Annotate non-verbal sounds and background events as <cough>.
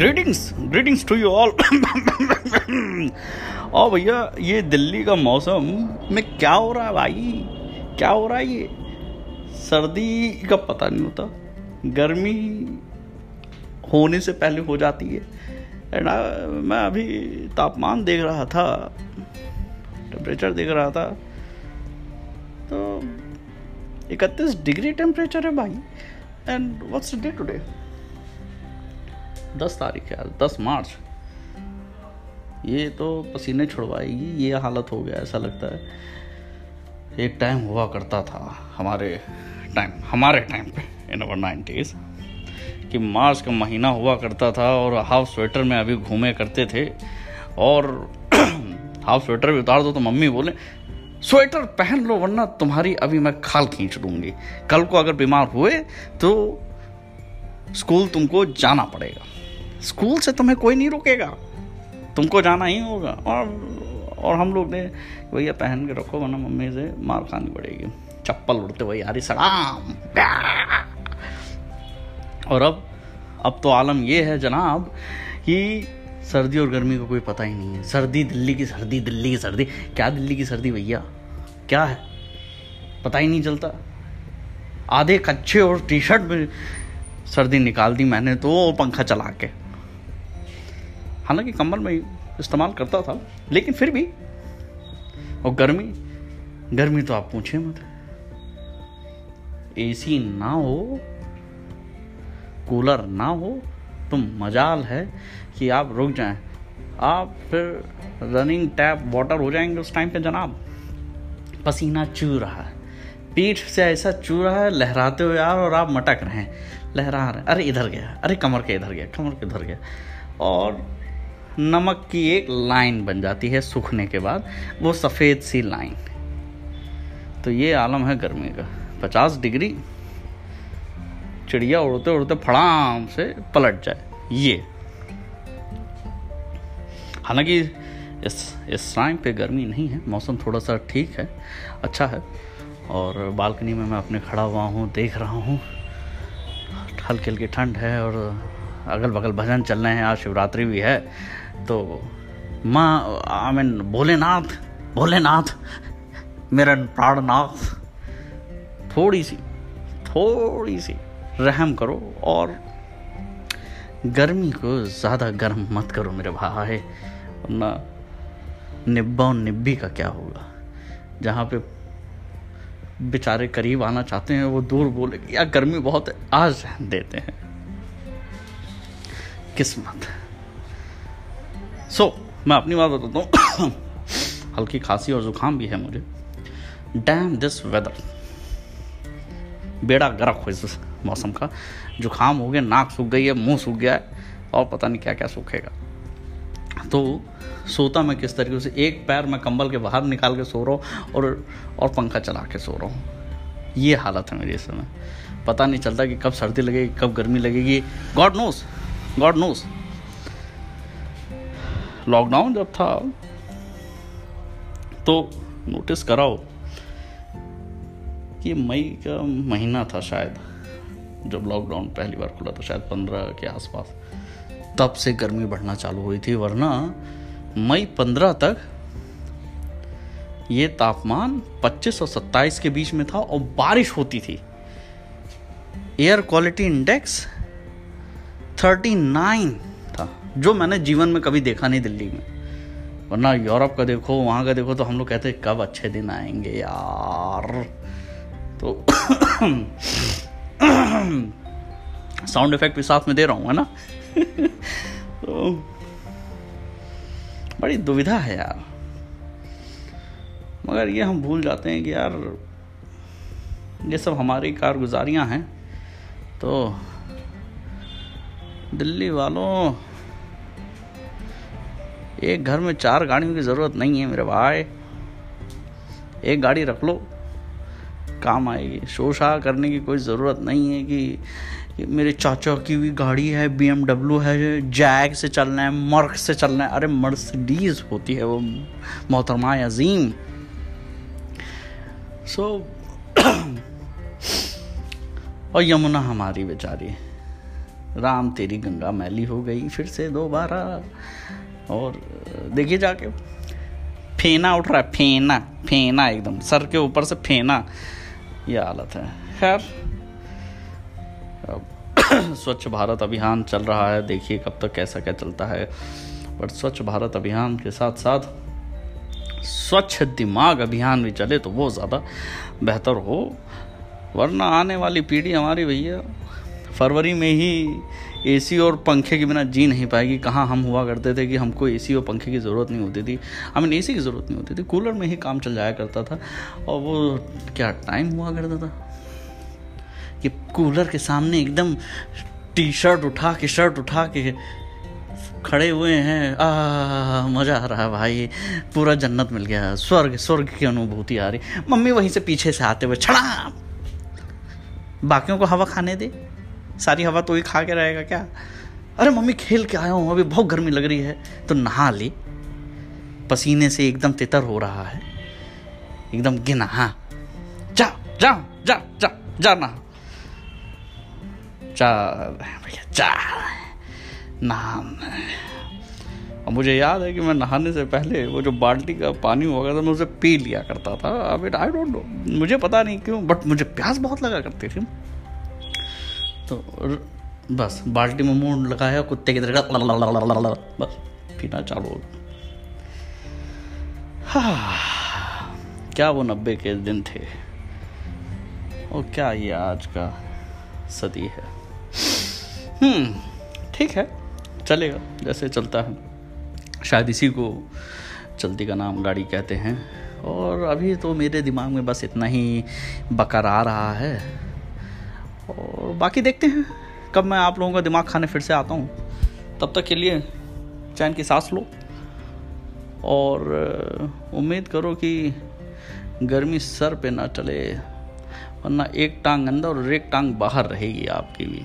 Greetings greetings to you all और भैया, ये दिल्ली का मौसम में क्या हो रहा है भाई? क्या हो रहा है ये? सर्दी का पता नहीं होता। गर्मी होने से पहले हो जाती है। एंड मैं अभी तापमान देख रहा था। टेम्परेचर देख रहा था। तो इकतीस डिग्री टेम्परेचर है भाई। एंड व्हाट्स डे टुडे दस तारीख है, दस मार्च। ये तो पसीने छुड़वाएगी, ये हालत हो गया, ऐसा लगता है। एक टाइम हुआ करता था हमारे टाइम हमारे टाइम पे इन अवर नाइन्टीज़ कि मार्च का महीना हुआ करता था और हाफ़ स्वेटर में अभी घूमे करते थे। और <clears throat> हाफ़ स्वेटर भी उतार दो तो मम्मी बोले स्वेटर पहन लो वरना तुम्हारी अभी मैं खाल खींच दूँगी। कल को अगर बीमार हुए तो स्कूल तुमको जाना पड़ेगा। स्कूल से तुम्हें कोई नहीं रोकेगा। तुमको जाना ही होगा। और और हम लोग ने भैया पहन के रखो, वरना मम्मी से मार खानी पड़ेगी। चप्पल उड़ते वही यारी सलाम और अब अब तो आलम ये है जनाब कि सर्दी और गर्मी को कोई पता ही नहीं है। सर्दी, दिल्ली की सर्दी, दिल्ली की सर्दी। क्या दिल्ली की सर्दी भैया? क्या है? पता ही नहीं चलता। आधे कच्चे और टी शर्ट में सर्दी निकाल दी मैंने तो पंखा चला के। हालाँकि कंबल में इस्तेमाल करता था, लेकिन फिर भी, और गर्मी गर्मी तो आप पूछे मत। एसी ना हो, कूलर ना हो तो मजाल है कि आप रुक जाएँ। आप फिर रनिंग टैप वाटर हो जाएँगे उस टाइम पे, जनाब। पसीना चू रहा है। पीठ से ऐसा चू रहा है, लहराते हुए यार, और आप मटक रहे हैं। लहरा रहे अरे, इधर गया। अरे, कमर के इधर गया, कमर के इधर गया। और नमक की एक लाइन बन जाती है सूखने के बाद, वो सफ़ेद सी लाइन। तो ये आलम है गर्मी का। पचास डिग्री, चिड़िया उड़ते उड़ते फड़ाम से पलट जाए। ये। हालाँकि इस इस टाइम पे गर्मी नहीं है, मौसम थोड़ा सा ठीक है अच्छा है। और बालकनी में मैं अपने खड़ा हुआ हूँ, देख रहा हूँ। हल्की हल्की ठंड है और अगल बगल भजन चल रहे हैं, आज शिवरात्रि भी है तो माँ आई मीन भोलेनाथ भोलेनाथ, मेरा प्राणनाथ थोड़ी सी थोड़ी सी रहम करो और गर्मी को ज़्यादा गर्म मत करो मेरे भाई, वरना निब्बा और निब्बी का क्या होगा? जहाँ पे बेचारे करीब आना चाहते हैं, वो दूर बोले कि, यार, गर्मी बहुत है, आज देते हैं। किस्मत। सो so, मैं अपनी बात बताता हूँ। <coughs> हल्की खांसी और ज़ुकाम भी है मुझे। डैम दिस वेदर बेड़ा गर्क हो इस मौसम का। जुकाम हो गया नाक सूख गई है मुँह सूख गया है और पता नहीं क्या क्या सूखेगा। तो सोता मैं किस तरीके से एक पैर मैं कंबल के बाहर निकाल के सो रहा हूँ और और पंखा चला के सो रहा हूँ। ये हालत है मेरी इस समय। पता नहीं चलता कि कब सर्दी लगेगी कब गर्मी लगेगी। God knows God knows lockdown जब था तो नोटिस कराओ कि मई का महीना था शायद। जब लॉकडाउन पहली बार खुला था, शायद पंद्रह के आसपास। तब से गर्मी बढ़ना चालू हुई थी, वरना मई पंद्रह तक ये तापमान 25 और 27 के बीच में था और बारिश होती थी। एयर क्वालिटी इंडेक्स 39 था, जो मैंने जीवन में कभी देखा नहीं दिल्ली में। वरना यूरोप का देखो, वहाँ का देखो तो हम लोग कहते कब अच्छे दिन आएँगे यार? तो <coughs> साउंड इफ़ेक्ट भी साथ में दे रहा हूँ, है ना? <laughs> तो बड़ी दुविधा है यार। मगर ये हम भूल जाते हैं कि यार, ये सब हमारी कारगुजारियाँ हैं तो दिल्ली वालों एक घर में चार गाड़ियों की ज़रूरत नहीं है मेरे भाई। एक गाड़ी रख लो काम आएगी। शोशा करने की कोई ज़रूरत नहीं है कि, मेरे चाचा की भी गाड़ी है बीएमडब्ल्यू है जैग से चलना है मर्क से चलना है। अरे मर्सिडीज होती है वो मोहतरमा अजीम। सो so, <clears throat> और यमुना हमारी बेचारी राम तेरी गंगा मैली हो गई फिर से दोबारा। और, देखिए जाके। फेना उठ रहा है, फेना फेना एकदम, सर के ऊपर से फेना। ये हालत है। खैर, अब <clears throat> स्वच्छ भारत अभियान चल रहा है। देखिए कब तक तो कैसा क्या चलता है। बट स्वच्छ भारत अभियान के साथ साथ स्वच्छ दिमाग अभियान भी चले तो वो ज़्यादा बेहतर हो। वरना आने वाली पीढ़ी हमारी भैया फरवरी में ही एसी और पंखे के बिना जी नहीं पाएगी। कहाँ हम हुआ करते थे कि हमको एसी और पंखे की ज़रूरत नहीं होती थी। हमें एसी की ज़रूरत नहीं होती थी। कूलर में ही काम चल जाया करता था। और वो क्या टाइम हुआ करता था? कि कूलर के सामने एकदम टी शर्ट उठा के शर्ट उठा के खड़े हुए हैं। आ, मज़ा आ रहा है भाई। पूरा जन्नत मिल गया। स्वर्ग स्वर्ग की अनुभूति आ रही। मम्मी वहीं से पीछे से आते हुए, छड़ा, बाकियों को हवा खाने दे। सारी हवा तो ही खा के रहेगा क्या? अरे मम्मी, खेल के आया हूँ, अभी बहुत गर्मी लग रही है। तो नहा ले। पसीने से एकदम तितर हो रहा है। एकदम गिना हाँ जा जा जा जा जा ना जा, भैया, जा। नहा। और मुझे याद है कि मैं नहाने से पहले वो जो बाल्टी का पानी हुआ करता मैं उसे पी लिया करता था। अब आई डोंट नो मुझे पता नहीं क्यों बट मुझे प्यास बहुत लगा करती थी। तो बस बाल्टी में मुँह लगाया कुत्ते की तरह बस पीना चालू हो हाँ, क्या वो नब्बे के दिन थे? और क्या ये आज का सदी है? हम्म ठीक है चलेगा जैसे चलता है। शायद इसी को चलती का नाम गाड़ी कहते हैं। और अभी तो मेरे दिमाग में बस इतना ही बकर आ रहा है। और बाकी देखते हैं। कब मैं आप लोगों का दिमाग खाने फिर से आता हूँ। तब तक के लिए चैन की सांस लो। और उम्मीद करो कि गर्मी सर पे ना चले वरना एक टांग अंदर और एक टांग बाहर रहेगी आपकी भी